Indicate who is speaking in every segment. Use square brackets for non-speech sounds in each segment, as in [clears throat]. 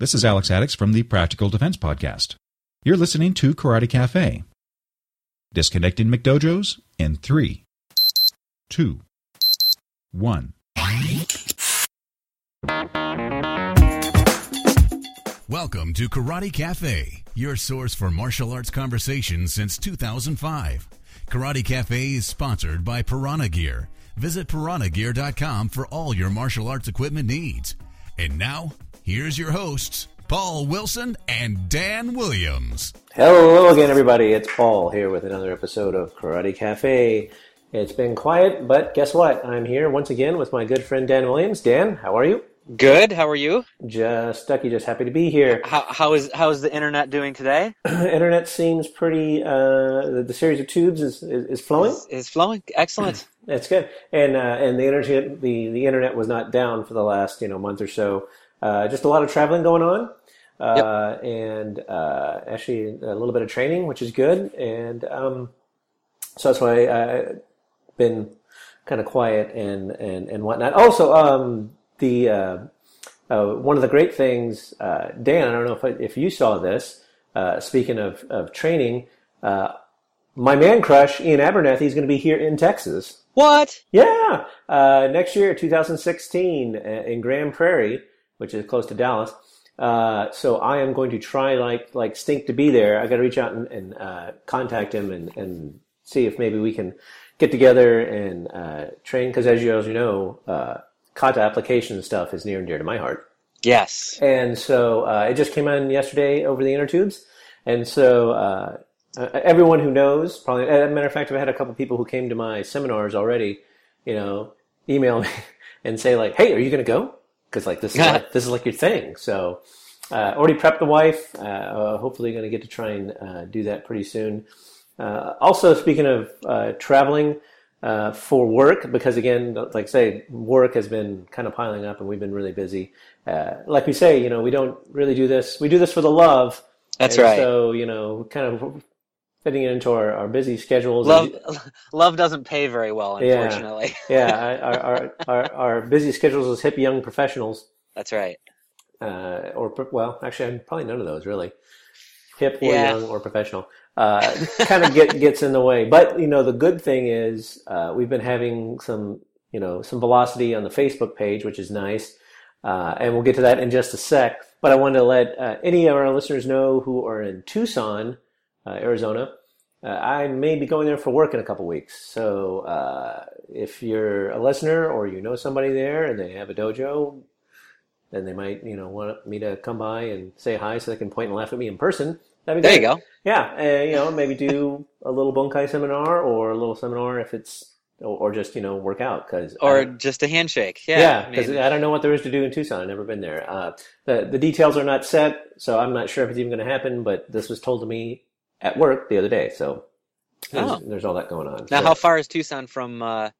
Speaker 1: This is Alex Addix from the Practical Defense Podcast. You're listening to Karate Cafe. Disconnecting McDojos in three, two, one.
Speaker 2: Welcome to Karate Cafe, your source for martial arts conversations since 2005. Karate Cafe is sponsored by Piranha Gear. Visit piranhagear.com for all your martial arts equipment needs. And now, here's your hosts, Paul Wilson and Dan Williams.
Speaker 3: Hello again, everybody. It's Paul here with another episode of Karate Cafe. It's been quiet, but guess what? I'm here once again with my good friend Dan Williams. Dan, how are you?
Speaker 4: Good. How are you?
Speaker 3: Just Ducky, just happy to be here.
Speaker 4: How, how is how is the internet doing today? [clears throat]
Speaker 3: Internet seems pretty. Uh, the, the series of tubes is is, is flowing.
Speaker 4: Is, is flowing. Excellent. [clears throat]
Speaker 3: That's good. And uh, and the internet the the internet was not down for the last you know month or so. Uh, just a lot of traveling going on. Uh, and uh, actually a little bit of training, which is good. And um, so that's why I've been kind of quiet and, and, and whatnot. Also, um, the uh, uh, one of the great things, uh, Dan, I don't know if, if you saw this, uh, speaking of, of training, uh, my man crush, Iain Abernethy, is going to be here in Texas.
Speaker 4: What?
Speaker 3: Yeah, uh, next year, 2016, uh, in Grand Prairie, which is close to Dallas. Uh, so I am going to try like like stink to be there. I got to reach out and, and uh, contact him and, and see if maybe we can get together and uh, train. Because as you as you know, uh, kata application stuff is near and dear to my heart.
Speaker 4: Yes.
Speaker 3: And so uh, it just came on yesterday over the inner tubes. And so uh, uh, everyone who knows, probably, as a matter of fact, I've had a couple people who came to my seminars already, you know, email me [laughs] and say like, "Hey, are you going to go?" Because like this is like, this is like your thing. So uh, already prepped the wife. Uh, uh, hopefully, going to get to try and uh, do that pretty soon. Uh, also, speaking of uh, traveling uh, for work, because again, like I say, work has been kind of piling up, and we've been really busy. Uh, like we say, you know, we don't really do this. We do this for the love.
Speaker 4: That's
Speaker 3: And
Speaker 4: right.
Speaker 3: So you know, kind of fitting it into our, our busy schedules.
Speaker 4: Love [laughs] love doesn't pay very well,
Speaker 3: Yeah.
Speaker 4: unfortunately. [laughs]
Speaker 3: yeah, [laughs] our, our, our, our busy schedules as hip young professionals,
Speaker 4: That's right.
Speaker 3: uh, or well, actually, I'm probably none of those really, hip or
Speaker 4: Yeah.
Speaker 3: young or professional, uh, kind of get gets in the way. But you know, the good thing is uh, we've been having some you know some velocity on the Facebook page, which is nice, uh, and we'll get to that in just a sec. But I wanted to let uh, any of our listeners know who are in Tucson, Arizona. Uh, I may be going there for work in a couple weeks. So uh, if you're a listener or you know somebody there and they have a dojo, then they might you know want me to come by and say hi so they can point and laugh at me in person. That'd be
Speaker 4: There you go.
Speaker 3: Yeah, uh, you know maybe do a little bunkai seminar or a little seminar if it's or, just you know work out because
Speaker 4: Or just a handshake. Yeah.
Speaker 3: yeah,
Speaker 4: I
Speaker 3: because
Speaker 4: mean,
Speaker 3: I, don't know what there is to do in Tucson. I've never been there. Uh, the the details are not set, so I'm not sure if it's even going to happen. But this was told to me at work the other day, so there's,
Speaker 4: Oh.
Speaker 3: there's all that going on.
Speaker 4: now,
Speaker 3: So,
Speaker 4: how far is Tucson from uh,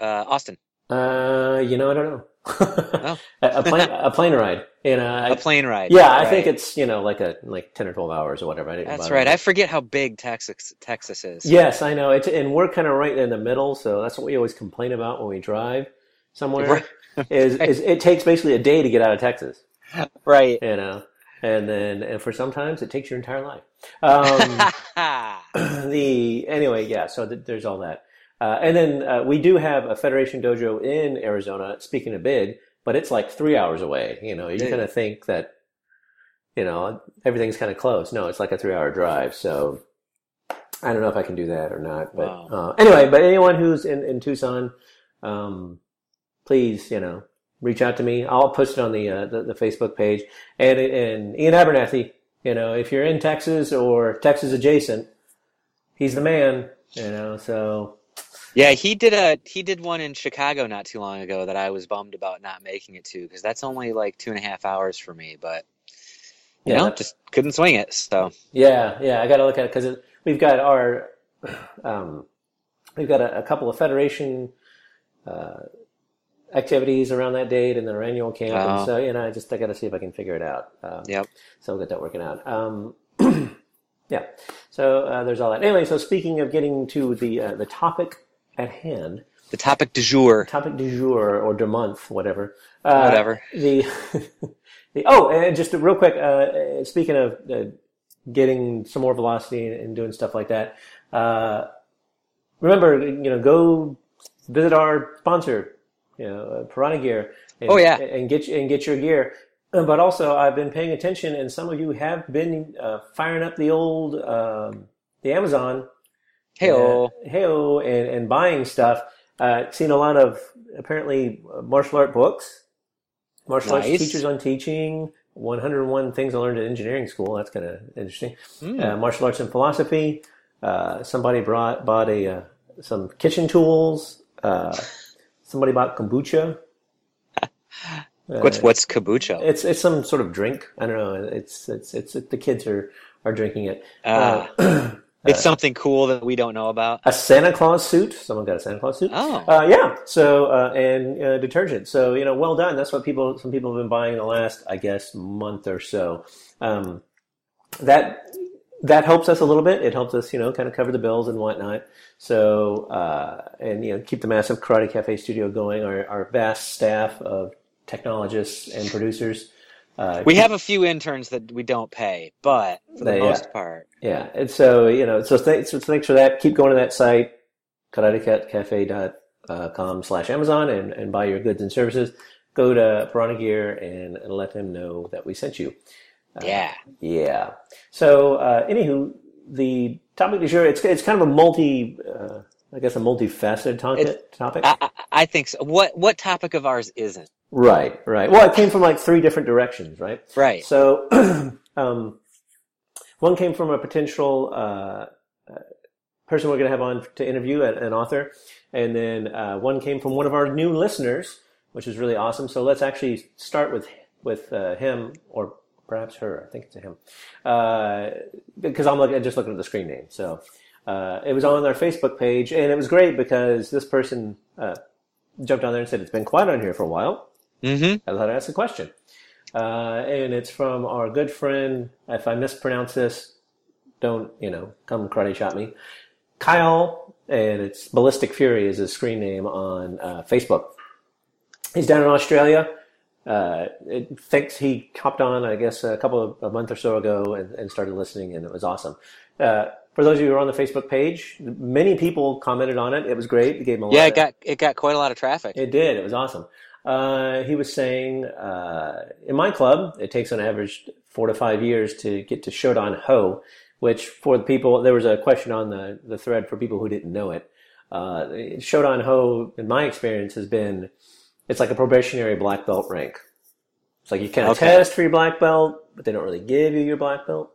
Speaker 4: uh, Austin?
Speaker 3: Uh, you know, I don't know. [laughs]
Speaker 4: Oh.
Speaker 3: a, a plane a plane [laughs] ride. You know, I,
Speaker 4: A plane ride.
Speaker 3: yeah, I think it's you know like a like ten or twelve hours or whatever.
Speaker 4: That's right. I forget how big Texas Texas is.
Speaker 3: Yes, I know. It's and we're kind of right in the middle, so that's what we always complain about when we drive somewhere. [laughs] Is is it takes basically a day to get out of Texas.
Speaker 4: Right.
Speaker 3: you know and then and for sometimes it takes your entire life um, [laughs] [clears throat] the anyway yeah so th- there's all that uh, and then uh, we do have a federation dojo in arizona speaking of big but it's like three hours away you know you
Speaker 4: Yeah.
Speaker 3: kind of think that you know everything's kind of close no it's like a three hour drive so i don't know if i can do that or not but
Speaker 4: Wow.
Speaker 3: uh, anyway but anyone who's in, in tucson um, please you know reach out to me. I'll post it on the uh, the, the Facebook page. And and Iain Abernethy, you know, if you're in Texas or Texas adjacent, he's the man. You know, so
Speaker 4: Yeah, he did a he did one in Chicago not too long ago that I was bummed about not making it to because that's only like two and a half hours for me, but you
Speaker 3: Yeah,
Speaker 4: know, just couldn't swing it. So
Speaker 3: yeah, yeah, I got to look at it because we've got our um, we've got a, a couple of federation. Uh, activities around that date and then our annual camp and
Speaker 4: Oh.
Speaker 3: so you know i just i got to see if i can figure it out um,
Speaker 4: Yep.
Speaker 3: so we'll get that working out um, [clears throat] yeah so uh, there's all that anyway so speaking of getting to the uh, the topic at hand
Speaker 4: The topic du jour.
Speaker 3: topic du jour or du month, whatever. Uh,
Speaker 4: Whatever.
Speaker 3: The, [laughs] the oh, and just real quick. Uh, speaking of uh, getting some more velocity and doing stuff like that, uh, remember, you know, go visit our sponsor, you know, uh, Piranha Gear. And,
Speaker 4: Oh, yeah.
Speaker 3: and get and get your gear. Uh, But also, I've been paying attention, and some of you have been uh, firing up the old um, the Amazon
Speaker 4: Hey, oh,
Speaker 3: uh, Heyo, and, and buying stuff. Uh, seen a lot of apparently uh, martial art books, martial arts teachers on teaching, 101 things I learned at engineering school. That's kind of interesting.
Speaker 4: Hmm.
Speaker 3: Uh, martial arts and philosophy. Uh, somebody brought bought a uh, some kitchen tools. Uh, somebody bought kombucha.
Speaker 4: what's what's kombucha?
Speaker 3: It's it's some sort of drink. I don't know. It's it's it's, the kids are are drinking it.
Speaker 4: Ah.
Speaker 3: Uh, [clears throat]
Speaker 4: it's something cool that we don't know about.
Speaker 3: a Santa Claus suit. Someone got a Santa Claus suit.
Speaker 4: Oh.
Speaker 3: Uh, yeah. So uh, and uh, detergent. So you know, well done. That's what people. Some people have been buying in the last, I guess, month or so. Um, that that helps us a little bit. It helps us, you know, kind of cover the bills and whatnot. So uh, and you know, keep the massive Karate Cafe studio going. Our our vast staff of technologists and producers. Uh,
Speaker 4: We have a few interns that we don't pay, but for the
Speaker 3: uh,
Speaker 4: most part,
Speaker 3: Yeah, and so you know, so thanks, so thanks for that. Keep going to that site, karatecafe.com slash Amazon, and and buy your goods and services. Go to Piranha Gear and, and let them know that we sent you.
Speaker 4: Yeah.
Speaker 3: Yeah. So, uh, anywho, the topic du jour, it's it's kind of a multi, uh, I guess, a multifaceted topic. topic.
Speaker 4: I, I, think so. What what topic of ours isn't?
Speaker 3: right, right. Well, it came from like three different directions, right?
Speaker 4: Right.
Speaker 3: So, [clears throat] um, one came from a potential uh, uh, person we're going to have on to interview, an, an author, and then uh, one came from one of our new listeners, which is really awesome. So let's actually start with with uh, him, or perhaps her. I think it's a him, uh, because I'm looking, just looking at the screen name. So uh, it was on our Facebook page, and it was great because this person uh, jumped on there and said it's been quiet on here for a while.
Speaker 4: Mm-hmm.
Speaker 3: I thought I'd ask a question. Uh, and it's from our good friend, if I mispronounce this, don't, you know, come karate chop me. Kyle, and it's Ballistic Fury is his screen name on uh, Facebook. He's down in Australia. Uh, it thinks he hopped on, I guess, a couple of a month or so ago and, and started listening, and it was awesome. Uh, for those of you who are on the Facebook page, many people commented on it. It was great. It gave him a lot
Speaker 4: Yeah,
Speaker 3: of-
Speaker 4: it got it got quite a lot of traffic.
Speaker 3: it did. It was awesome. Uh, he was saying, uh, in my club, it takes on average four to five years to get to Shodan Ho, which for the people, there was a question on the, the thread for people who didn't know it. Uh, Shodan Ho, in my experience, has been, it's like a probationary black belt rank. It's like you of
Speaker 4: Okay.
Speaker 3: test for your black belt, but they don't really give you your black belt.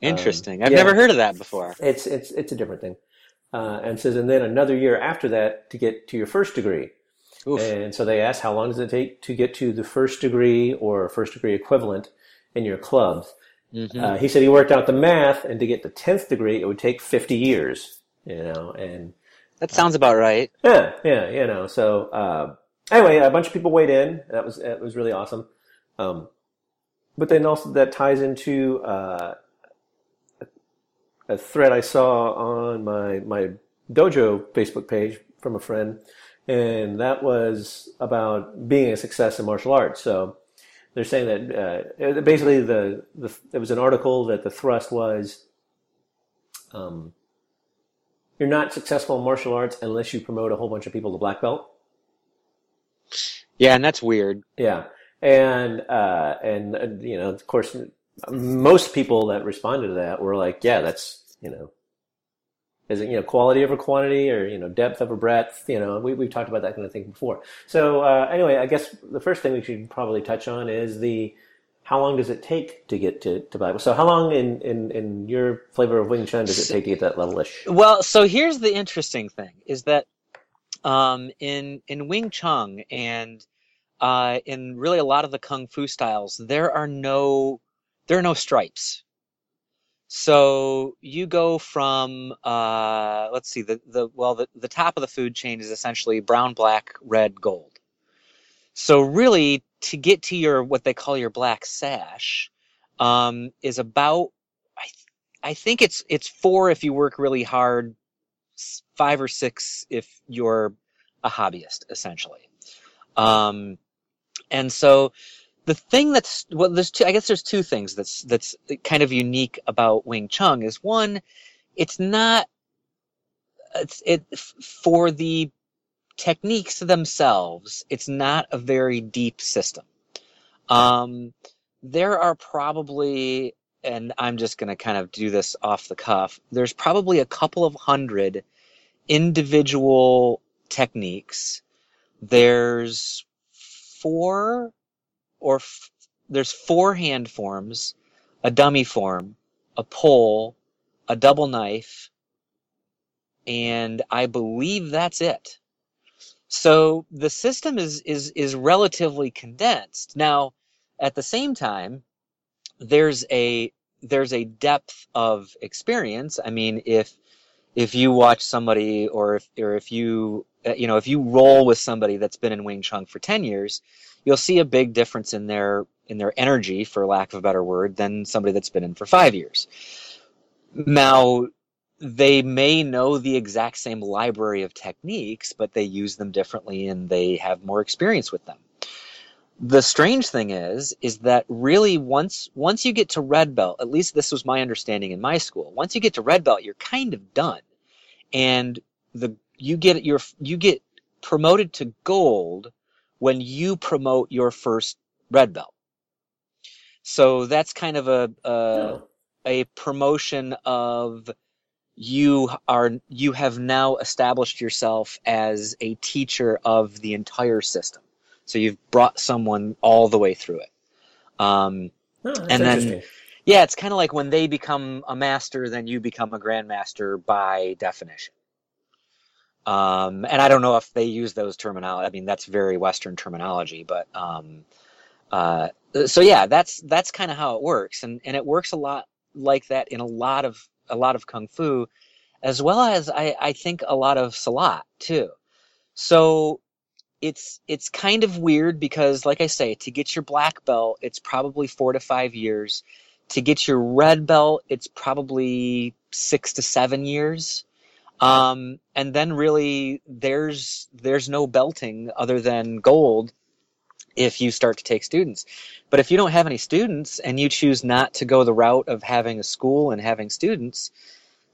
Speaker 4: Interesting. I've
Speaker 3: yeah.
Speaker 4: never heard of that before.
Speaker 3: It's, it's, it's a different thing. Uh, and says, and then another year after that to get to your first degree.
Speaker 4: Oof.
Speaker 3: And so they asked, how long does it take to get to the first degree or first degree equivalent in your clubs?
Speaker 4: Mhm.
Speaker 3: Uh, he said he worked out the math, and to get the tenth degree, it would take fifty years. You know, and
Speaker 4: That sounds about right.
Speaker 3: yeah, yeah, you know. So uh, anyway, a bunch of people weighed in. That was that was really awesome. Um, but then also that ties into uh, a, thread I saw on my my dojo Facebook page from a friend, and that was about being a success in martial arts. So they're saying that uh, basically the, the it was an article that the thrust was. Um, you're not successful in martial arts unless you promote a whole bunch of people to black belt.
Speaker 4: Yeah, and that's weird.
Speaker 3: Yeah, and uh, and uh, you know, of course, most people that responded to that were like, "Yeah, that's you know, is it you know quality over quantity or you know depth over breadth?" You know, we we've talked about that kind of thing before. So uh, anyway, I guess the first thing we should probably touch on is the how long does it take to get to to Bible? So how long in in in your flavor of Wing Chun does it take to get that level-ish?
Speaker 4: Well, so here's the interesting thing: is that um, in in Wing Chun and uh, in really a lot of the kung fu styles, there are no there are no stripes. So you go from uh, let's see the the well the, the top of the food chain is essentially brown, black, red, gold. So really, to get to your what they call your black sash um, is about I th- I think it's it's four if you work really hard, five or six if you're a hobbyist essentially. Um, and so the thing that's well, there's two. I guess there's two things that's that's kind of unique about Wing Chun is one, it's not. It's it for the techniques themselves. It's not a very deep system. Um, there are probably, and I'm just going to kind of do this off the cuff. There's probably a couple of hundred individual techniques. There's four or f- there's four hand forms, a dummy form, a pole, a double knife, and I believe that's it. So the system is is is relatively condensed. Now, at the same time, there's a there's a depth of experience. I mean, if if you watch somebody or if or if you uh, you know if you roll with somebody that's been in Wing Chun for 10 years, you'll see a big difference in their in their energy for lack of a better word than somebody that's been in for 5 years. Now, they may know the exact same library of techniques, but they use them differently and they have more experience with them. The strange thing is, is that really once once you get to red belt, at least this was my understanding in my school. Once you get to red belt, you're kind of done, and the you get your you get promoted to gold when you promote your first red belt. So that's kind of a a, a promotion of you are you have now established yourself as a teacher of the entire system. So you've brought someone all the way through it. Um,
Speaker 3: Oh,
Speaker 4: And then- yeah, it's kind of like when they become a master, then you become a grandmaster by definition. Um, and I don't know if they use those terminology. I mean, that's very Western terminology, but um, uh, so yeah, that's that's kind of how it works, and and it works a lot like that in a lot of a lot of kung fu, as well as I I think a lot of silat too. So it's it's kind of weird because, like I say, to get your black belt, it's probably four to five years. To get your red belt, it's probably six to seven years. Um, and then really, there's there's no belting other than gold if you start to take students. But if you don't have any students and you choose not to go the route of having a school and having students,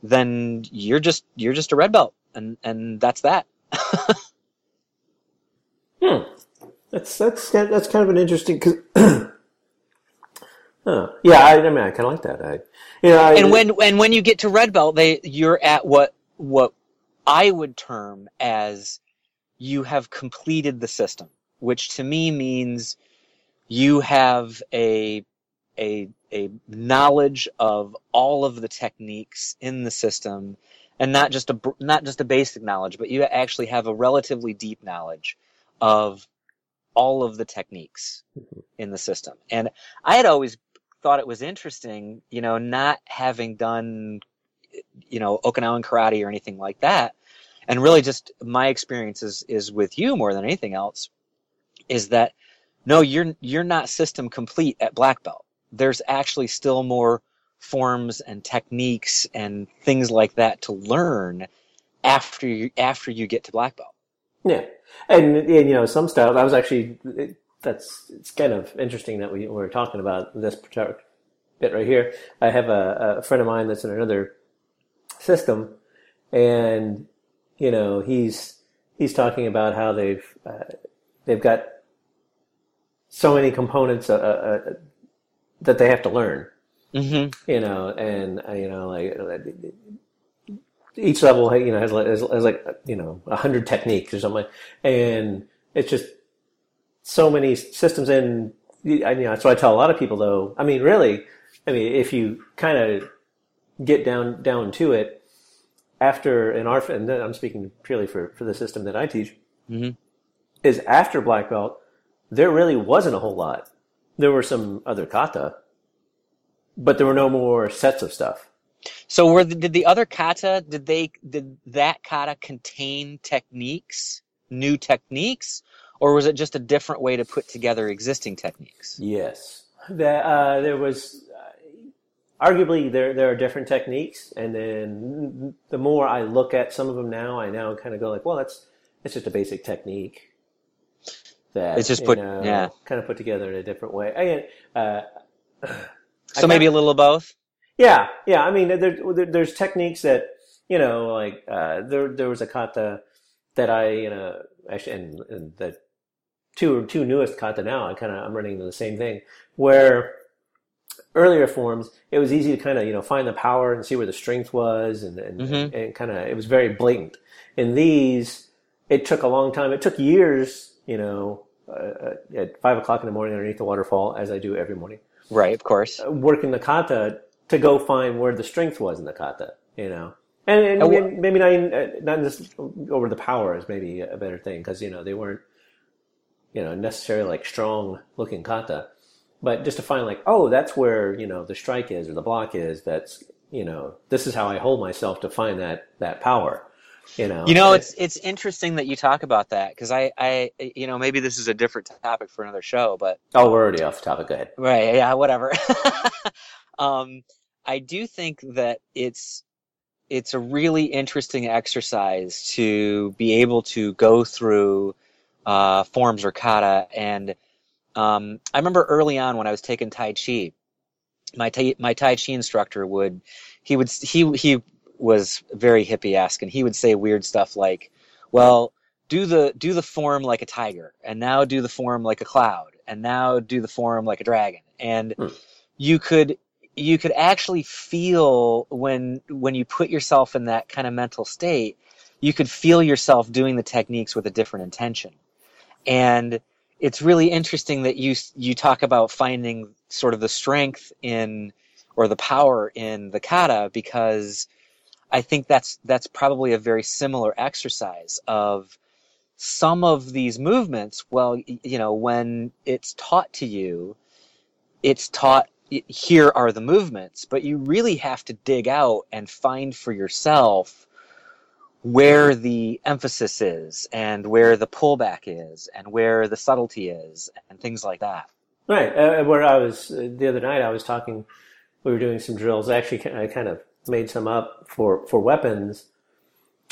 Speaker 4: then you're just you're just a red belt, and and that's that. [laughs]
Speaker 3: Hmm. That's that's that's kind of an interesting. [clears throat] Huh. Yeah, I, I mean, I kind of like that. I, you know, I,
Speaker 4: and when and when you get to red belt they you're at what what i would term as you have completed the system which to me means you have a a a knowledge of all of the techniques in the system and not just a not just a basic knowledge but you actually have a relatively deep knowledge of all of the techniques mm-hmm. in the system and i had always thought it was interesting, you know, not having done, you know, Okinawan karate or anything like that, and really just my experience is, is with you more than anything else, is that no, you're you're not system complete at black belt. There's actually still more forms and techniques and things like that to learn after you after you get to black belt.
Speaker 3: Yeah, and, and you know, some styles. I was actually it, that's it's kind of interesting that we were talking about this particular bit right here. I have a, a friend of mine that's in another system, and you know, he's he's talking about how they've uh, they've got so many components uh, uh, that they have to learn.
Speaker 4: Mm-hmm.
Speaker 3: you know, and uh, you know, like uh, each level, you know, has, like- has, has like you know a hundred techniques or something, and it's just so many systems. And I, you know, that's what I tell a lot of people, though. I mean, really, I mean, if you kind of get down down to it, after an our and I'm speaking purely for for the system that I teach,
Speaker 4: Mhm.
Speaker 3: is after black belt, there really wasn't a whole lot. There were some other kata, but there were no more sets of stuff.
Speaker 4: So were the, did the other kata did they did that kata contain techniques, new techniques, or was it just a different way to put together existing techniques?
Speaker 3: Yes, that uh, there was uh, arguably there there are different techniques, and then the more I look at some of them now, I now kind of go like, well, that's it's just a basic technique that
Speaker 4: It's just put-
Speaker 3: know,
Speaker 4: yeah.
Speaker 3: kind of put together in a different way. I, uh, [clears throat] I
Speaker 4: So maybe a little of both.
Speaker 3: Yeah, yeah. I mean, there, there, there's techniques that you know, like uh, there there was a kata that I you know actually and, and the two two newest kata now I kind of I'm running the same thing where earlier forms it was easy to kind of you know find the power and see where the strength was and and,
Speaker 4: Mhm.
Speaker 3: and kind of it was very blatant. In these, it took a long time. It took years, you know, uh, at five o'clock in the morning underneath the waterfall, as I do every morning
Speaker 4: Right, of course.
Speaker 3: working the kata to go find where the strength was in the kata, you know. And, and
Speaker 4: And
Speaker 3: maybe not even, uh, not just over the power is maybe a better thing because you know they weren't you know necessarily like strong looking kata, but just to find like oh that's where you know the strike is or the block is. That's you know this is how I hold myself to find that that power. You know.
Speaker 4: You know, it's it's interesting that you talk about that because I, I, you know, maybe this is a different topic for another show, but
Speaker 3: oh we're already off the topic. Go ahead.
Speaker 4: right, yeah, whatever. [laughs] um, I do think that it's it's a really interesting exercise to be able to go through uh, forms or kata, and um, I remember early on when I was taking Tai Chi, my tai, my Tai Chi instructor would he would he he was very hippie-esque, and he would say weird stuff like, "Well, do the do the form like a tiger, and now do the form like a cloud, and now do the form like a dragon," and
Speaker 3: Hmm.
Speaker 4: you could you could actually feel when when you put yourself in that kind of mental state, you could feel yourself doing the techniques with a different intention, and it's really interesting that you you talk about finding sort of the strength in or the power in the kata because I think that's that's probably a very similar exercise of some of these movements. Well you know when it's taught to you it's taught here are the movements but you really have to dig out and find for yourself where the emphasis is and where the pullback is and where the subtlety is and things like that
Speaker 3: Right. Uh, where I was uh, the other night, I was talking. We were doing some drills. Actually, I kind of made some up for for weapons,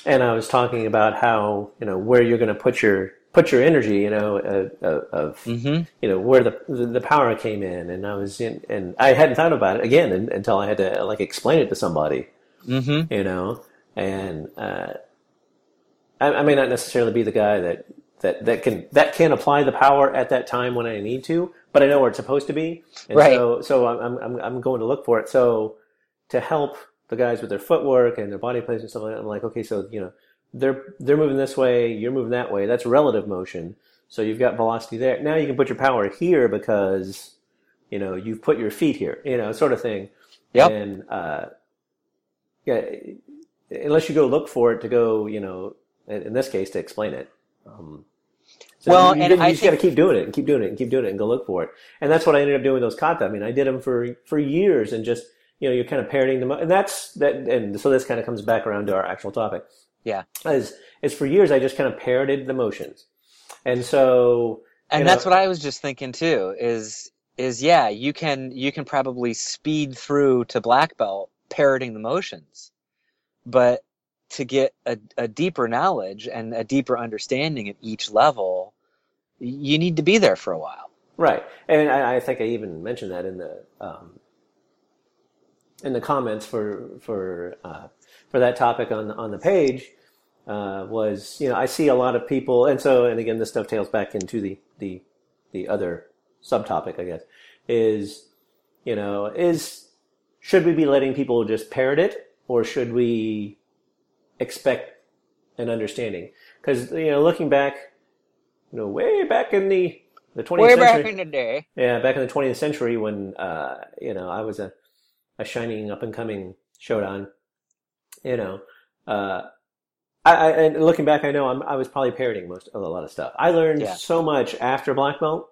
Speaker 3: and I was talking about how you know where you're going to put your put your energy. You know, uh, uh, of
Speaker 4: mm-hmm.
Speaker 3: you know where the, the the power came in, and I was in, and I hadn't thought about it again un- until I had to like explain it to somebody.
Speaker 4: Mm-hmm.
Speaker 3: You know, and uh, I, I may not necessarily be the guy that. That, that can that can apply the power at that time when I need to, but I know where it's supposed to be, and
Speaker 4: Right.
Speaker 3: so so I'm, I'm I'm going to look for it. So to help the guys with their footwork and their body placement and stuff like that, I'm like, okay, so you know they're they're moving this way, you're moving that way. That's relative motion. So you've got velocity there. Now you can put your power here because you know you've put your feet here, you know, sort of thing.
Speaker 4: Yep.
Speaker 3: And uh, yeah, unless you go look for it to go, you know, in in this case to explain it. Um, so
Speaker 4: Well,
Speaker 3: you,
Speaker 4: and
Speaker 3: you
Speaker 4: I
Speaker 3: just got to keep doing it and keep doing it and keep doing it and go look for it. And that's what I ended up doing with those kata. I mean, I did them for for years and just you know you're kind of parroting them, and that's that. And so this kind of comes back around to our actual topic.
Speaker 4: Yeah.
Speaker 3: Is is for years I just kind of parroted the motions, and so
Speaker 4: and
Speaker 3: you
Speaker 4: that's
Speaker 3: know-
Speaker 4: what I was just thinking too. Is is yeah, you can you can probably speed through to black belt parroting the motions, but to get a, a deeper knowledge and a deeper understanding at each level, you need to be there for a while.
Speaker 3: Right, and I, I think I even mentioned that in the um, in the comments for for uh, for that topic on on the page uh, was you know I see a lot of people, and so and again this dovetails back into the the the other subtopic I guess is you know is should we be letting people just parrot it or should we expect an understanding because you know looking back you know way back in the the 20th
Speaker 4: Way
Speaker 3: century
Speaker 4: back in the day.
Speaker 3: yeah, back in the 20th century when uh, you know I was a a shining up and coming Shodan, you know, uh, I, I and looking back, I know I'm, I was probably parroting most of a lot of stuff. I learned
Speaker 4: Yeah.
Speaker 3: so much after black belt.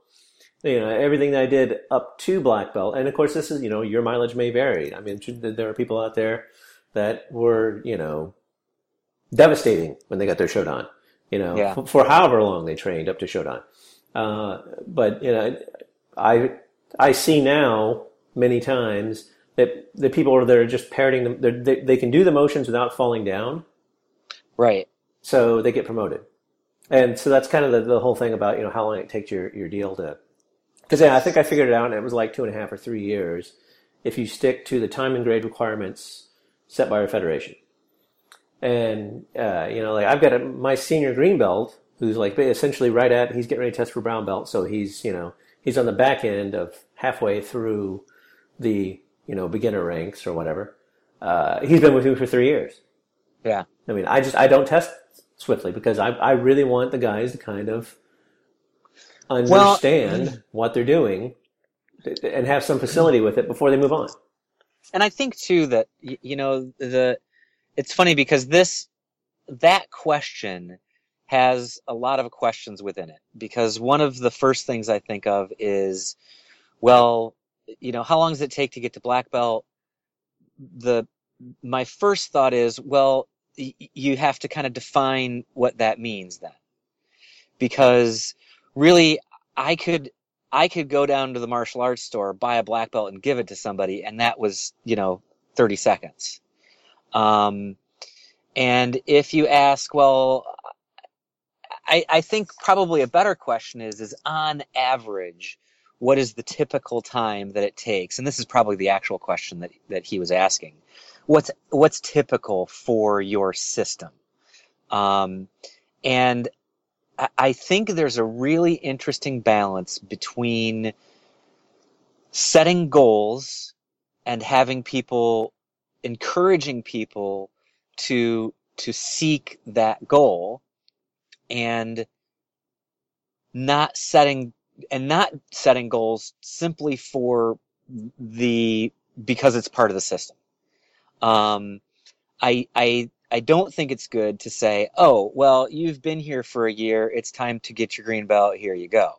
Speaker 3: You know, everything that I did up to black belt, and of course, this is you know your mileage may vary. I mean, there are people out there that were you know devastating when they got their Shodan. You know,
Speaker 4: Yeah.
Speaker 3: for, for however long they trained up to Shodan. Uh, but you know, I I see now many times that the people are there are just parroting them. They they can do the motions without falling down,
Speaker 4: Right.
Speaker 3: so they get promoted. and so that's kind of the, the whole thing about you know how long it takes your your deal to. Because yeah, I think I figured it out, and it was like two and a half or three years if you stick to the time and grade requirements set by our federation. And uh, you know, like I've got a, my senior green belt who's like essentially right at he's getting ready to test for brown belt, so he's you know he's on the back end of halfway through the you know beginner ranks or whatever. Uh, he's been with me for three years.
Speaker 4: Yeah.
Speaker 3: I mean, I just I don't test swiftly because I I really want the guys to kind of understand well, what they're doing and have some facility with it before they move on.
Speaker 4: And I think too that you know the it's funny because this that question has a lot of questions within it because one of the first things I think of is well, you know, how long does it take to get to black belt? The my first thought is, well, y- you have to kind of define what that means then. Because really I could I could go down to the martial arts store, buy a black belt and give it to somebody and that was, you know, 30 seconds. Um, and if you ask, well, I, I think probably a better question is, is on average, what is the typical time that it takes? And this is probably the actual question that, that he was asking. What's, what's typical for your system? Um, and I, I think there's a really interesting balance between setting goals and having people encouraging people to to seek that goal and not setting and not setting goals simply for the because it's part of the system. Um, I I I don't think it's good to say, oh well, you've been here for a year. It's time to get your green belt. Here you go.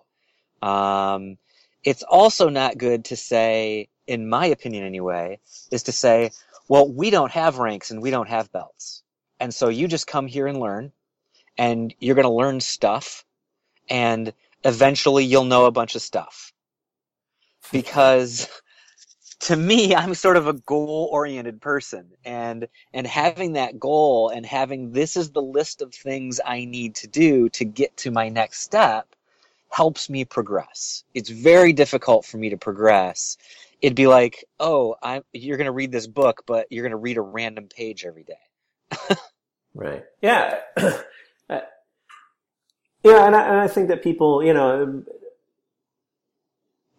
Speaker 4: Um, it's also not good to say, in my opinion anyway, is to say, well, we don't have ranks and we don't have belts. And so you just come here and learn and you're going to learn stuff and eventually you'll know a bunch of stuff. Hmm. Because [laughs] to me, I'm sort of a goal oriented person and, and having that goal and having this is the list of things I need to do to get to my next step helps me progress. It's very difficult for me to progress it'd be like, oh, I'm, you're going to read this book, but you're going to read a random page every day. [laughs]
Speaker 3: right. Yeah. [clears throat] yeah, and I, and I, think that people, you know,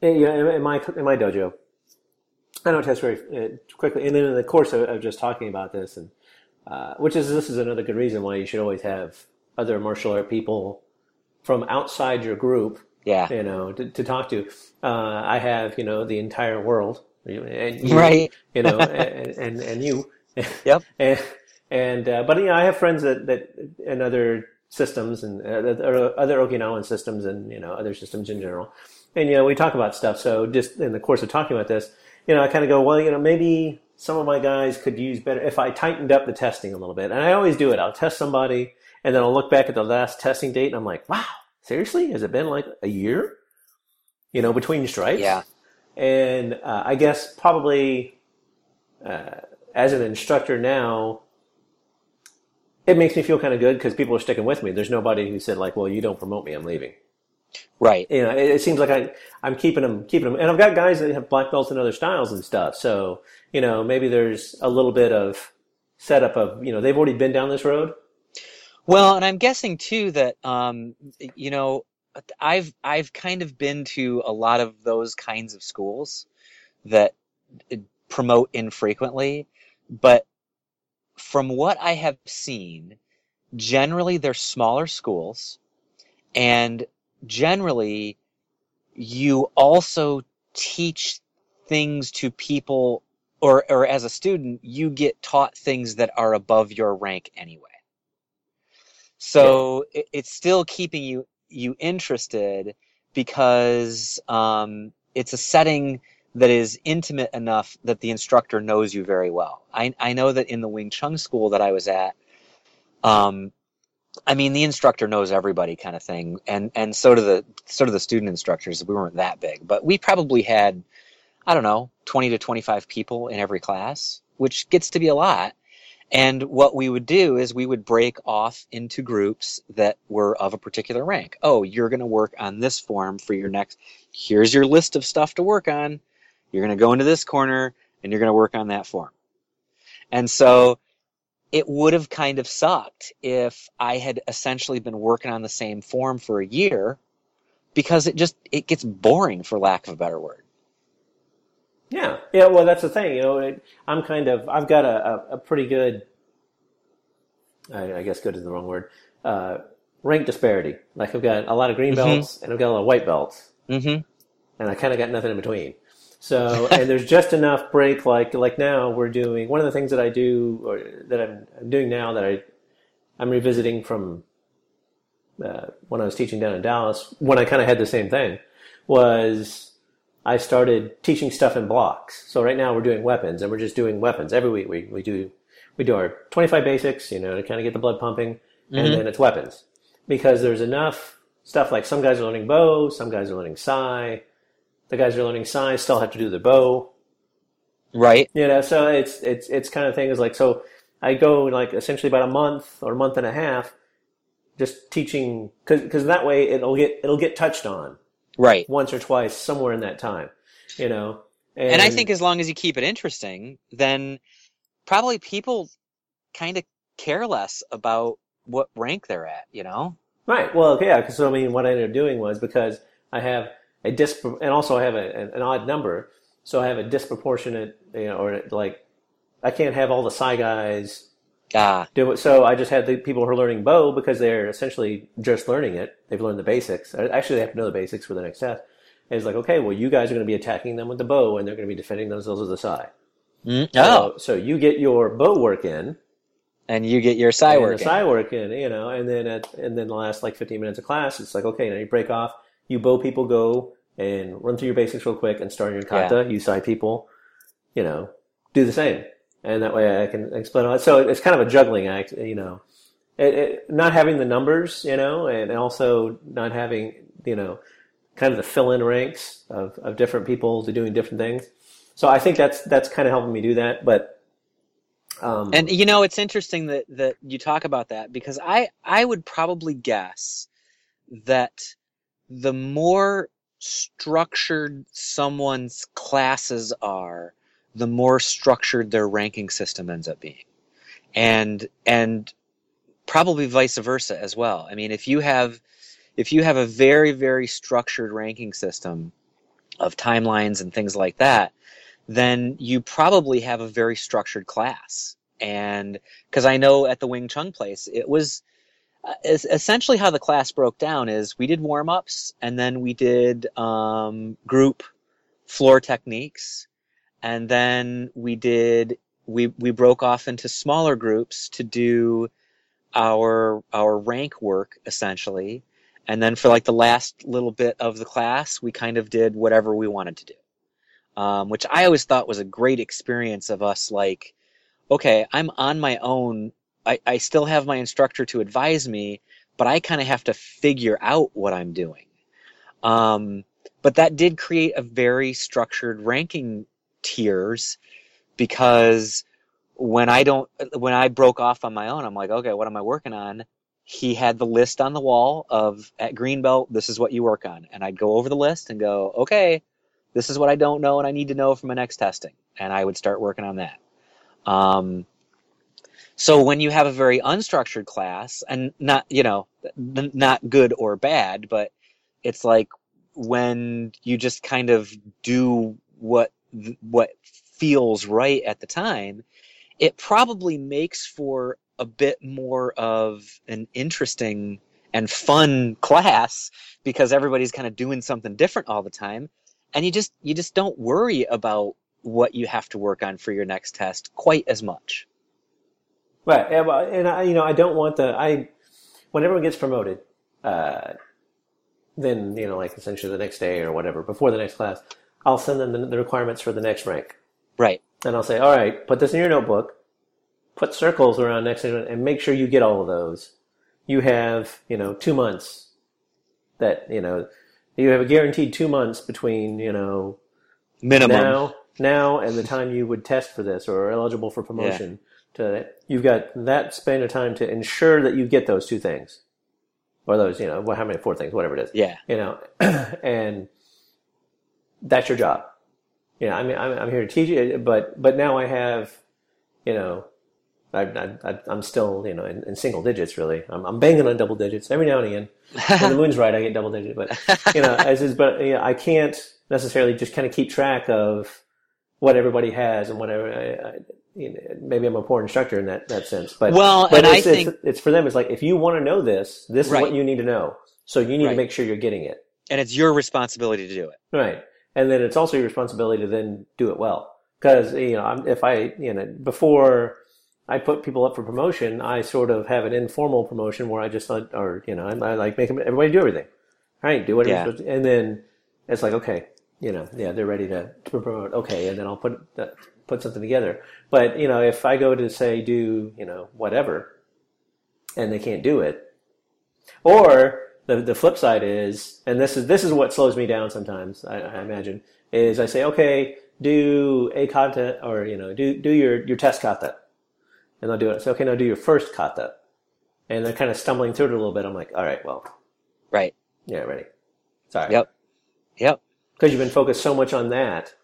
Speaker 3: in, in my in my dojo, I don't test very uh, quickly, and then in the course of, of just talking about this, and uh, which is this is another good reason why you should always have other martial art people from outside your group
Speaker 4: yeah.
Speaker 3: you know to, to talk to. Uh, i have you know the entire world and you,
Speaker 4: right.
Speaker 3: you know [laughs] and, and, and you.
Speaker 4: Yep. [laughs]
Speaker 3: And, and uh, but you know i have friends that that in other systems and uh, other okinawan systems and you know other systems in general and you know we talk about stuff so just in the course of talking about this you know i kind of go well you know maybe some of my guys could use better if i tightened up the testing a little bit and i always do it i'll test somebody and then i'll look back at the last testing date and i'm like wow seriously, has it been like a year? You know, between stripes.
Speaker 4: Yeah.
Speaker 3: And uh, I guess probably uh, as an instructor now, it makes me feel kind of good because people are sticking with me. There's nobody who said like, "Well, you don't promote me, I'm leaving."
Speaker 4: Right.
Speaker 3: You know, it, it seems like I I'm keeping them keeping them, and I've got guys that have black belts in other styles and stuff. So you know, maybe there's a little bit of setup of you know they've already been down this road
Speaker 4: well, and I'm guessing too that um, you know I've I've kind of been to a lot of those kinds of schools that uh, promote infrequently, but from what I have seen, generally they're smaller schools, and generally you also teach things to people or or as a student you get taught things that are above your rank anyway so yeah. it, it's still keeping you you interested because um, it's a setting that is intimate enough that the instructor knows you very well. I, I know that in the Wing Chun school that I was at, um, I mean the instructor knows everybody kind of thing, and and so do the sort of the student instructors. We weren't that big, but we probably had I don't know twenty to twenty five people in every class, which gets to be a lot. And what we would do is we would break off into groups that were of a particular rank. Oh, you're going to work on this form for your next. Here's your list of stuff to work on. You're going to go into this corner and you're going to work on that form. And so it would have kind of sucked if I had essentially been working on the same form for a year because it just it gets boring for lack of a better word.
Speaker 3: Yeah, yeah. Well, that's the thing. You know, it, I'm kind of I've got a, a, a pretty good, I, I, guess good is the wrong word, uh, rank disparity. Like I've got a lot of green mm-hmm. belts mm-hmm. and I've got a lot of white belts,
Speaker 4: mm-hmm.
Speaker 3: and I kind of got nothing in between. So, and there's just enough break. Like like now we're doing one of the things that I do or that I'm, I'm doing now that I I'm revisiting from uh, when I was teaching down in Dallas when I kind of had the same thing was I started teaching stuff in blocks. So right now we're doing weapons and we're just doing weapons every week. We, we do, we do our 25 basics, you know, to kind of get the blood pumping and mm-hmm. then it's weapons because there's enough stuff like some guys are learning bo, some guys are learning sai. The guys are learning sai still have to do the bo.
Speaker 4: Right.
Speaker 3: You know, so it's, it's, it's kind of thing is like, so I go like essentially about a month or a month and a half just teaching cause, cause that way it'll get, it'll get touched on
Speaker 4: right
Speaker 3: once or twice somewhere in that time you know
Speaker 4: and, and i think as long as you keep it interesting then probably people kind of care less about what rank they're at you know
Speaker 3: right well yeah because so, i mean what i ended up doing was because i have a and also i have a, an odd number so i have a disproportionate you know or like i can't have all the sai guys
Speaker 4: Ah.
Speaker 3: Do it. So I just had the people who are learning bo because they're essentially just learning it. They've learned the basics. Actually, they have to know the basics for the next test. And it's like, okay, well, you guys are going to be attacking them with the bo, and they're going to be defending themselves with the sai.
Speaker 4: Mm. Oh.
Speaker 3: So, so, you get your bo work in,
Speaker 4: and you get your sai work
Speaker 3: in. sai work in, you know, and then at and then the last like 15 minutes of class, it's like, okay, now you break off. You bo people go and run through your basics real quick and start your kata. Yeah. You side people, you know, do the same and that way I can explain all So it's kind of a juggling act, you know. It, it, not having the numbers, you know, and also not having, you know, kind of the fill-in ranks of, of different people to doing different things. So I think that's that's kind of helping me do that. But
Speaker 4: um, and you know, it's interesting that that you talk about that because I I would probably guess that the more structured someone's classes are, the more structured their ranking system ends up being. And and probably vice versa as well. I mean, if you have if you have a very very structured ranking system of timelines and things like that, then you probably have a very structured class. And because I know at the Wing Chun place, it was essentially how the class broke down is we did warm ups and then we did um, group floor techniques. And then we did we we broke off into smaller groups to do our our rank work essentially. And then for like the last little bit of the class we kind of did whatever we wanted to do. Um, which i always thought was a great experience of us like okay i'm on my own i, I still have my instructor to advise me but i kind of have to figure out what i'm doing um, but that did create a very structured ranking tiers because when I don't when I broke off on my own, I'm like, okay, what am I working on? He had the list on the wall of at Greenbelt, this is what you work on. And I'd go over the list and go, okay, this is what I don't know and I need to know for my next testing. And I would start working on that. Um, so when you have a very unstructured class and not, you know, not good or bad, but it's like when you just kind of do what what feels right at the time, it probably makes for a bit more of an interesting and fun class because everybody's kind of doing something different all the time and you just you just don't worry about what you have to work on for your next test quite as much
Speaker 3: right and i you know i don't want the i when everyone gets promoted uh, then you know like essentially the next day or whatever before the next class I'll send them the, the requirements for the next rank.
Speaker 4: Right.
Speaker 3: And I'll say, all right, put this in your notebook, put circles around next to it, and make sure you get all of those. You have, you know, two months that, you know, you have a guaranteed two months between, you know,
Speaker 4: minimum
Speaker 3: now, now and the time you would test for this or are eligible for promotion. To you've got that span of time to ensure that you get those two things, or those you know well, how many four things, whatever it is.
Speaker 4: Yeah.
Speaker 3: You know, [clears throat] and that's your job. You know, I mean, I'm, I'm here to teach you, but but now I have, you know, I, I, I'm still you know in, in single digits really. I'm, I'm banging on double digits every now and again. [laughs] when the moon's right, I get double digits, but you know, as is, but you know, I can't necessarily just kind of keep track of what everybody has and whatever. I, I, you know, maybe I'm a poor instructor in that, that sense, but
Speaker 4: Well,
Speaker 3: but
Speaker 4: and I
Speaker 3: it's,
Speaker 4: think-
Speaker 3: it's, it's for them. It's like if you want to know this, this is what you need to know. So you need
Speaker 4: Right.
Speaker 3: to make sure you're getting it
Speaker 4: and it's your responsibility to do it.
Speaker 3: right, and then it's also your responsibility to then do it well. Because you know, if I you know before I put people up for promotion, I sort of have an informal promotion where I just or you know, I, I like make them, everybody do everything. All right, do whatever,
Speaker 4: Yeah.
Speaker 3: and then it's like okay, you know, yeah, they're ready to, to promote. Okay, and then I'll put put something together. But you know, if I go to say do you know whatever, and they can't do it, or the the flip side is, and this is this is what slows me down sometimes. I, I imagine is I say okay, do a kata or you know do do your your test kata, and they'll do it. So okay, now do your first kata, and they're kind of stumbling through it a little bit. I'm like, all right, well,
Speaker 4: Right.
Speaker 3: yeah, ready. Sorry.
Speaker 4: Yep. Yep.
Speaker 3: Because you've been focused so much on that,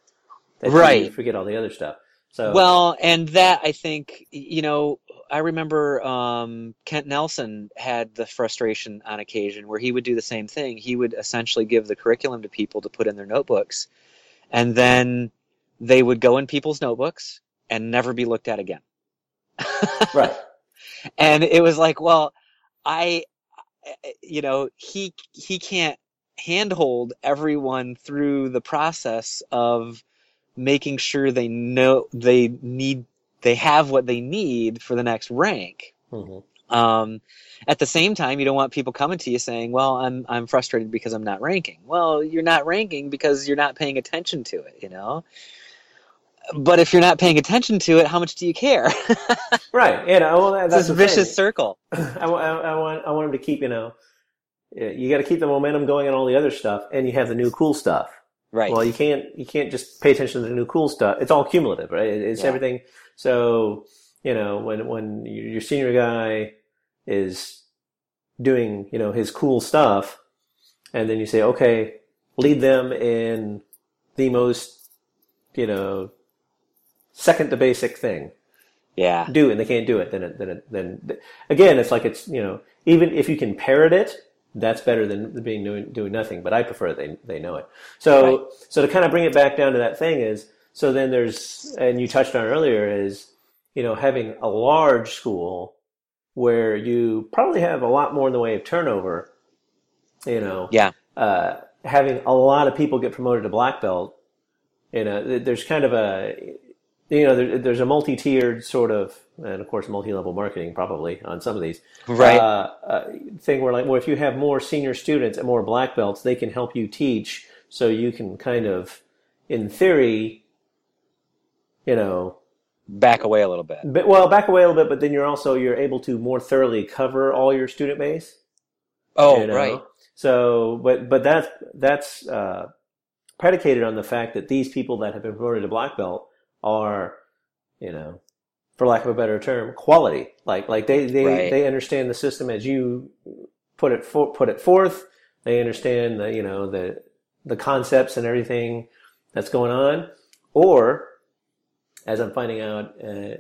Speaker 3: that you
Speaker 4: Right.
Speaker 3: forget all the other stuff. So
Speaker 4: Well, and that I think you know, I remember um, Kent Nelson had the frustration on occasion where he would do the same thing. He would essentially give the curriculum to people to put in their notebooks, and then they would go in people's notebooks and never be looked at again. [laughs]
Speaker 3: right,
Speaker 4: and it was like, well, I, you know, he he can't handhold everyone through the process of making sure they know they need they have what they need for the next rank.
Speaker 3: hmm
Speaker 4: Um, at the same time, you don't want people coming to you saying, "Well, I'm I'm frustrated because I'm not ranking." Well, you're not ranking because you're not paying attention to it, you know. But if you're not paying attention to it, how much do you care? [laughs]
Speaker 3: right. You know, well, that-
Speaker 4: it's
Speaker 3: that's
Speaker 4: this
Speaker 3: the thing.
Speaker 4: vicious circle. [laughs]
Speaker 3: I, I, I want I want him to keep you know, you got to keep the momentum going on all the other stuff, and you have the new cool stuff.
Speaker 4: Right.
Speaker 3: Well, you can't you can't just pay attention to the new cool stuff. It's all cumulative, right? It's
Speaker 4: Yeah.
Speaker 3: everything. So you know when when your senior guy is doing you know his cool stuff, and then you say, okay, lead them in the most you know second to basic thing
Speaker 4: yeah.
Speaker 3: do and they can't do it, then it, then it, then again, it's like it's you know even if you can parrot it, that's better than being doing doing nothing. But I prefer they they know it. So so to kind of bring it back down to that thing is so then there's and you touched on earlier is you know having a large school where you probably have a lot more in the way of turnover. You know,
Speaker 4: Yeah.
Speaker 3: uh, having a lot of people get promoted to black belt, you know, there's kind of a, you know, there, there's a multi-tiered sort of, and of course, multi-level marketing probably on some of these,
Speaker 4: Right.
Speaker 3: Uh, uh, thing where like, well, if you have more senior students and more black belts, they can help you teach, so you can kind of, in theory, you know,
Speaker 4: Back away a little bit.
Speaker 3: but, well, back away a little bit, but then you're also you're able to more thoroughly cover all your student base.
Speaker 4: Oh,
Speaker 3: you know?
Speaker 4: right.
Speaker 3: So, but but that's that's uh, predicated on the fact that these people that have been promoted to black belt are, you know, for lack of a better term, quality. Like like they they,
Speaker 4: Right.
Speaker 3: they understand the system as you put it for, put it forth. They understand the you know the the concepts and everything that's going on, or as I'm finding out uh,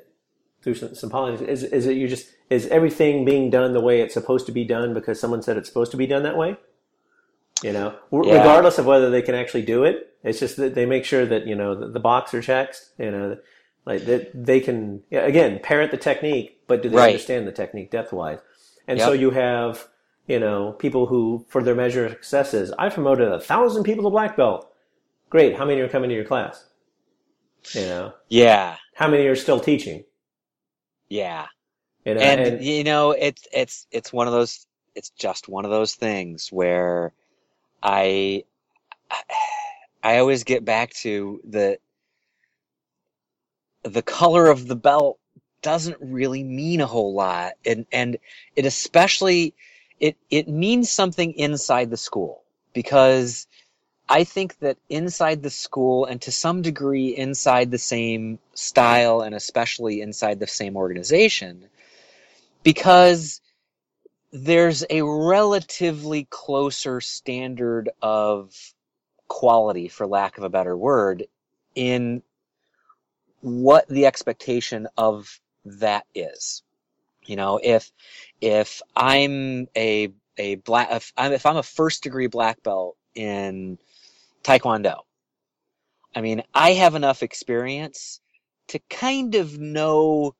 Speaker 3: through some, some politics, is is it you just is everything being done the way it's supposed to be done because someone said it's supposed to be done that way? You know,
Speaker 4: Yeah.
Speaker 3: regardless of whether they can actually do it, it's just that they make sure that you know the, the box are checked. You know, like that they can again parrot the technique, but do they
Speaker 4: Right.
Speaker 3: understand the technique depth wise? And
Speaker 4: Yep.
Speaker 3: so you have you know people who for their measure of success is I promoted a thousand people to black belt. Great, how many are coming to your class? You know,
Speaker 4: Yeah.
Speaker 3: how many are still teaching?
Speaker 4: Yeah.
Speaker 3: You know,
Speaker 4: and,
Speaker 3: and-
Speaker 4: you know it's it's it's one of those it's just one of those things where i i always get back to the the color of the belt doesn't really mean a whole lot. And and it especially it it means something inside the school because I think that inside the school and to some degree inside the same style and especially inside the same organization, because there's a relatively closer standard of quality, for lack of a better word, in what the expectation of that is. You know, if if I'm a a black if I'm, if I'm a first degree black belt in taekwondo, I mean, I have enough experience to kind of know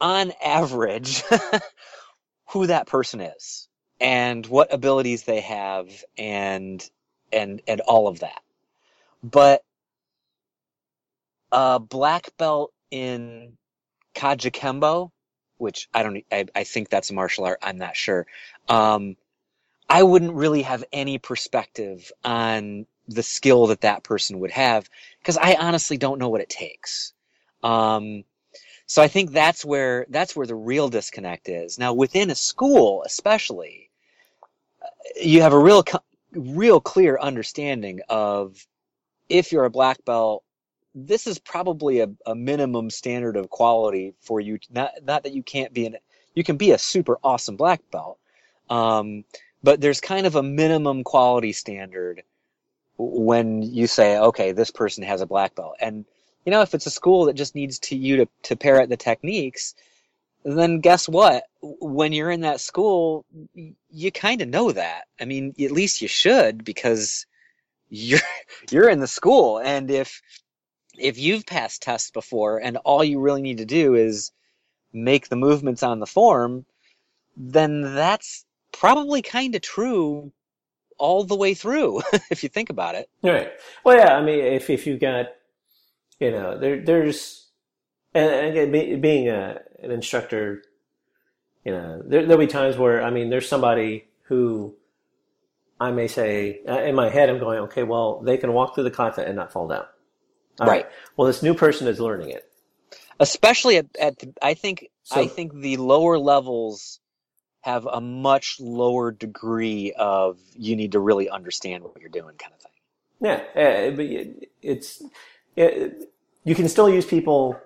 Speaker 4: on average [laughs] who that person is and what abilities they have and and and all of that. But a black belt in Kajukenbo, which I don't, I, I think that's a martial art. I'm not sure. Um, I wouldn't really have any perspective on the skill that that person would have because I honestly don't know what it takes. Um, so I think that's where that's where the real disconnect is. Now within a school, especially, you have a real real clear understanding of if you're a black belt, this is probably a, a minimum standard of quality for you. Not not that you can't be an you can be a super awesome black belt, um, but there's kind of a minimum quality standard when you say, okay, this person has a black belt, and you know if it's a school that just needs to you to to parrot the techniques, then guess what? When you're in that school, you kind of know that. I mean, at least you should because you're [laughs] you're in the school, and if if you've passed tests before and all you really need to do is make the movements on the form, then that's probably kind of true all the way through, [laughs] if you think about it.
Speaker 3: Right. Well, yeah. I mean, if if you got, you know, there there's, and again, being a, an instructor, you know, there, there'll be times where I mean, there's somebody who I may say uh, in my head, I'm going, okay, well, they can walk through the kata and not fall down.
Speaker 4: All right. right.
Speaker 3: Well, this new person is learning it.
Speaker 4: Especially at, at the, I think so, I think the lower levels have a much lower degree of you need to really understand what you're doing kind of thing.
Speaker 3: Yeah, uh, but it's it, you can still use people.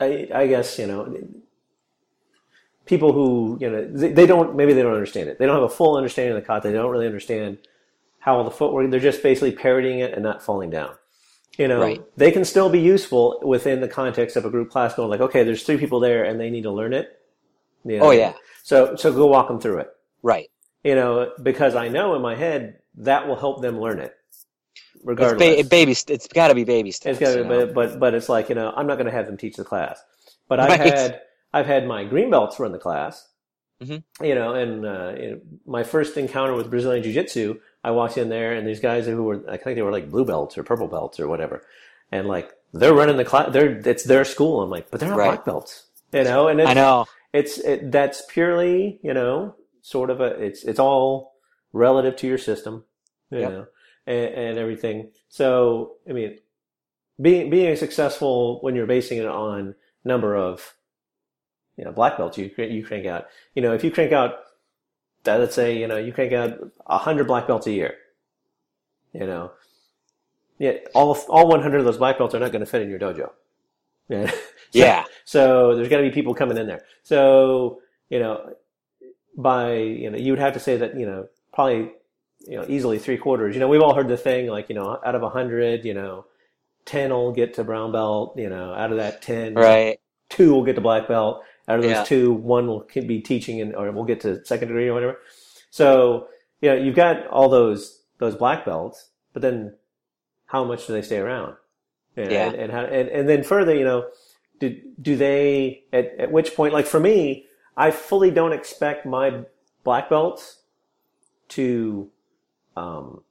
Speaker 3: I, I guess you know people who you know they, they, don't maybe they don't understand it. They don't have a full understanding of the kata. They don't really understand how all the footwork. They're just basically parroting it and not falling down. You know, right. they can still be useful within the context of a group class going like, okay, there's three people there and they need to learn it.
Speaker 4: You know? Oh yeah.
Speaker 3: So, so go walk them through it.
Speaker 4: Right.
Speaker 3: You know, because I know in my head that will help them learn it. Regardless.
Speaker 4: It's ba- baby, it's gotta be baby steps.
Speaker 3: It's gotta, but, but, but it's like, you know, I'm not going to have them teach the class, but I've right. had, I've had my green belts run the class. Mm-hmm. You know, and uh, you know, my first encounter with Brazilian Jiu Jitsu, I walked in there and these guys who were, I think they were like blue belts or purple belts or whatever. And like, they're running the class, they're, it's their school. I'm like, but they're not right. black belts, you know, and
Speaker 4: I know
Speaker 3: it's, it, that's purely, you know, sort of a, it's, it's all relative to your system, you yep. know, and, and everything. So, I mean, being, being successful when you're basing it on number of, you know, black belts you, you crank out, you know, if you crank out let's say you know you crank out a hundred black belts a year. You know, yeah, all all 100 of those black belts are not going to fit in your dojo. [laughs]
Speaker 4: Yeah. so, yeah.
Speaker 3: So there's got to be people coming in there. So you know, by you know, you would have to say that you know probably you know easily three quarters. You know, we've all heard the thing like you know out of a hundred, you know, ten will get to brown belt. You know, out of that ten,
Speaker 4: right,
Speaker 3: two will get to black belt. Out of those yeah. two, one will be teaching and or we'll get to second degree or whatever. So, you know, you've got all those, those black belts, but then how much do they stay around? And, yeah. And, and how, and, and then further, you know, do, do they, at, at which point, like for me, I fully don't expect my black belts to, um,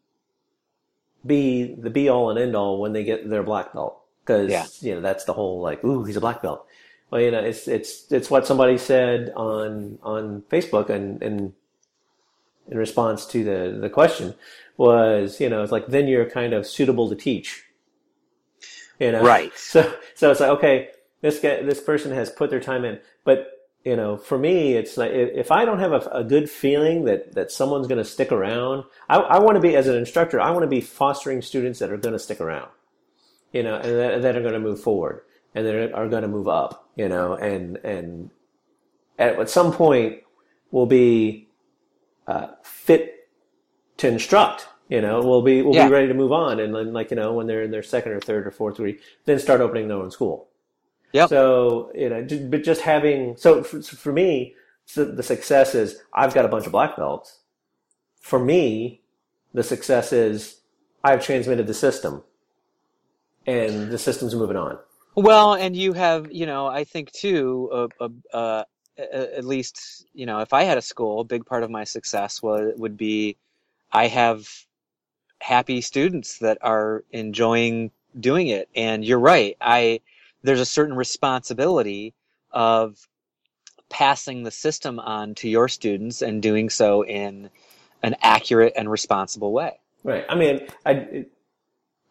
Speaker 3: be the be all and end all when they get their black belt. Cause, yeah. you know, that's the whole like, ooh, he's a black belt well, you know, it's it's it's what somebody said on on Facebook and and in response to the the question was, you know, it's like then you're kind of suitable to teach. You know,
Speaker 4: right? [laughs]
Speaker 3: So so it's like okay, this guy this person has put their time in, but you know, for me, it's like if I don't have a, a good feeling that that someone's going to stick around, I, I want to be as an instructor. I want to be fostering students that are going to stick around, you know, and that, that are going to move forward and that are going to move up, you know, and and at, at some point will be uh, fit to instruct. You know, we'll be we'll
Speaker 4: Yeah.
Speaker 3: be ready to move on, and then like you know when they're in their second or third or fourth week, then start opening their own school.
Speaker 4: Yep.
Speaker 3: So you know, but just having so for, for me, so the success is I've got a bunch of black belts. For me, the success is I've transmitted the system, and the system's moving on.
Speaker 4: Well, and you have, you know, I think too, uh, uh, uh, a- at least, you know, if I had a school, a big part of my success would would be I have happy students that are enjoying doing it. And you're right. I there's a certain responsibility of passing the system on to your students and doing so in an accurate and responsible way.
Speaker 3: Right. I mean, I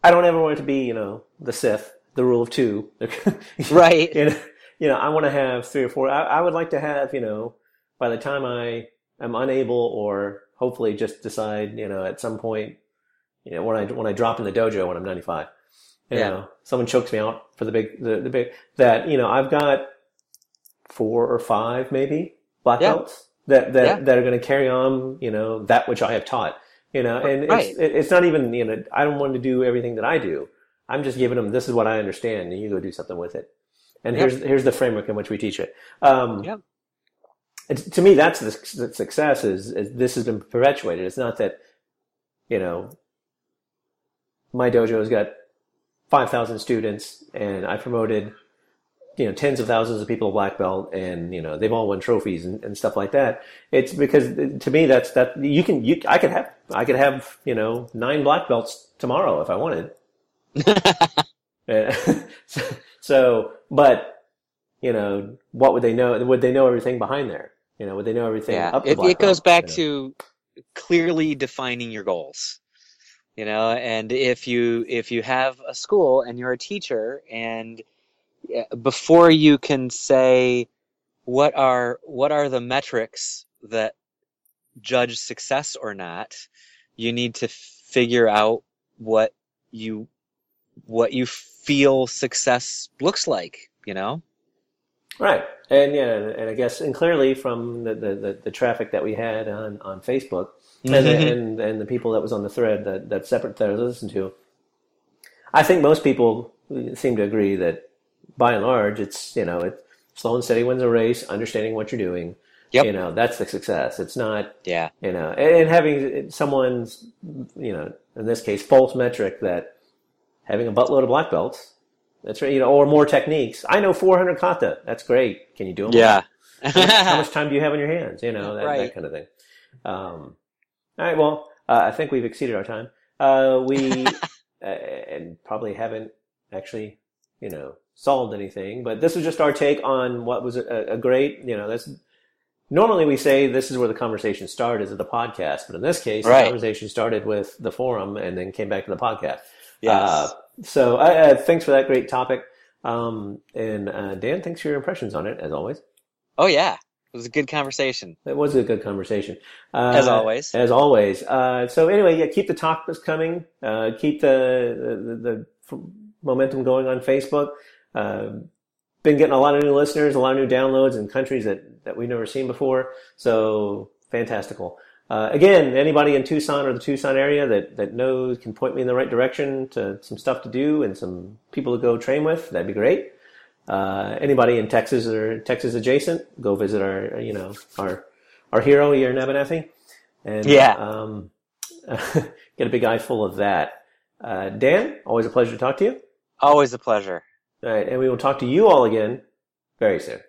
Speaker 3: I don't ever want it to be you know the Sith, the rule of two. [laughs]
Speaker 4: Right.
Speaker 3: you know, you know, I want to have three or four. I, I would like to have, you know, by the time I am unable or hopefully just decide, you know, at some point, you know, when I when I drop in the dojo when I'm 95, you
Speaker 4: Yeah.
Speaker 3: know, someone chokes me out for the big the, the big that you know I've got four or five maybe black
Speaker 4: Yeah.
Speaker 3: belts that that
Speaker 4: Yeah.
Speaker 3: that are going to carry on, you know, that which I have taught. You know, and
Speaker 4: Right.
Speaker 3: it's it's not even you know I don't want to do everything that I do. I'm just giving them this is what I understand, and you go do something with it. And
Speaker 4: Yep.
Speaker 3: here's here's the framework in which we teach it. Um,
Speaker 4: Yep.
Speaker 3: to me, that's the, the success. Is, is this has been perpetuated. It's not that you know my dojo has got five thousand students, and I promoted you know tens of thousands of people to black belt, and you know they've all won trophies and, and stuff like that. It's because to me that's that you can you I could have I could have you know nine black belts tomorrow if I wanted. So, [laughs] so, but you know, what would they know? Would they know everything behind there? You know, would they know everything
Speaker 4: Yeah,
Speaker 3: up
Speaker 4: it, it goes
Speaker 3: belt,
Speaker 4: back
Speaker 3: you know?
Speaker 4: to clearly defining your goals. You know, and if you if you have a school and you're a teacher, and before you can say what are what are the metrics that judge success or not, you need to figure out what you what you feel success looks like. You know.
Speaker 3: Right. And yeah, and I guess, and clearly from the, the, the, the traffic that we had on, on Facebook and,
Speaker 4: Mhm.
Speaker 3: and, and the people that was on the thread, that, that separate thread I listened to, I think most people seem to agree that by and large, it's, you know, it's slow and steady wins a race, understanding what you're doing.
Speaker 4: Yep.
Speaker 3: You know, that's the success. It's not,
Speaker 4: Yeah.
Speaker 3: you know, and, and having someone's, you know, in this case, false metric that having a buttload of black belts, that's right, you know, or more techniques. I know 400 kata. That's great. Can you do them?
Speaker 4: Yeah.
Speaker 3: How [laughs] much time do you have on your hands? You know, that,
Speaker 4: Right.
Speaker 3: that kind of thing. Um, all right. Well, uh, I think we've exceeded our time. Uh, we, [laughs] uh, and probably haven't actually, you know, solved anything, but this was just our take on what was a, a great, you know, that's, normally we say this is where the conversation started is at the podcast, but in this case,
Speaker 4: Right.
Speaker 3: the conversation started with the forum and then came back to the podcast.
Speaker 4: Yes.
Speaker 3: Uh, so uh, uh, thanks for that great topic. Um, and uh, Dan, thanks for your impressions on it, as always.
Speaker 4: oh yeah. It was a good conversation.
Speaker 3: It was a good conversation. Uh,
Speaker 4: As always.
Speaker 3: As always. Uh, so anyway, yeah, keep the topics coming. Uh, keep the, the, the, momentum going on Facebook. Uh, been getting a lot of new listeners, a lot of new downloads in countries that, that we've never seen before. So fantastical. Uh, again, anybody in Tucson or the Tucson area that, that knows can point me in the right direction to some stuff to do and some people to go train with, that'd be great. Uh, anybody in Texas or Texas adjacent, go visit our, you know, our, our hero here in Abernathy. And,
Speaker 4: Yeah.
Speaker 3: um, [laughs] get a big eye full of that. Uh, Dan, always a pleasure to talk to you.
Speaker 4: Always a pleasure.
Speaker 3: All right. And we will talk to you all again very soon.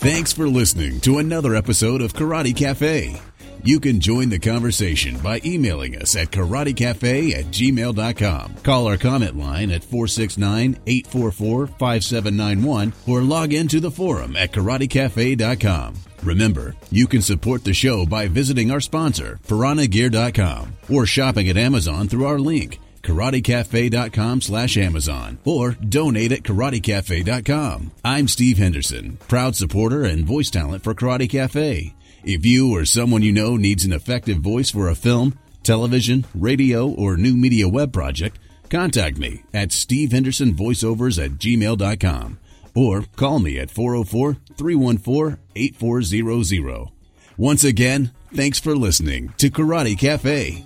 Speaker 2: Thanks for listening to another episode of Karate Cafe. You can join the conversation by emailing us at karatecafe at gmail.com. Call our comment line at 469-844-5791 or log into the forum at karatecafe.com. Remember, you can support the show by visiting our sponsor, piranhagear.com, or shopping at Amazon through our link, karatecafe.com slash Amazon or donate at karatecafe.com. I'm Steve Henderson, proud supporter and voice talent for Karate Cafe. If you or someone you know needs an effective voice for a film, television, radio, or new media web project, contact me at stevehendersonvoiceovers at gmail.com or call me at 404 314 8400. Once again, thanks for listening to Karate Cafe.